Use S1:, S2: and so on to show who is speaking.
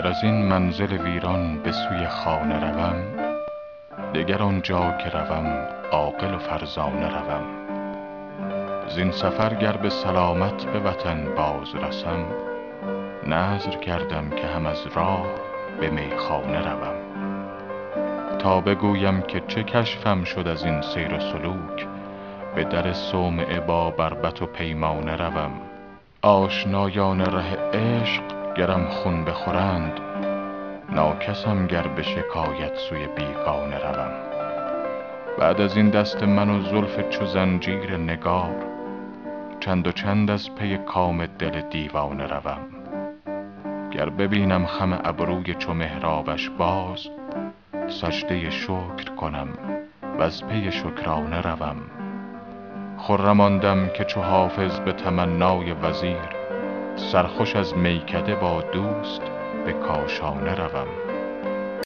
S1: زین منزل ویران به سوی خانه روم دگر آنجا که روم عاقل و فرزانه روم. زین سفر گر به سلامت به وطن باز رسم نذر کردم که هم از راه به میخانه روم. تا بگویم که چه کشفم شد از این سیر و سلوک به در صومعه با بربط و پیمانه روم. آشنایان ره عشق گرم خون بخورند ناکسم گر به شکایت سوی بیگانه روم. بعد از این دست من و زلف چو زنجیر نگار چند و چند از پی کام دل دیوانه روم. گر ببینم خم ابروی چو محرابش باز سجده شکر کنم وز پی شکرانه روم. خرم آن دم که چو حافظ به تمنای وزیر سرخوش از میکده با دوست به کاشانه روم.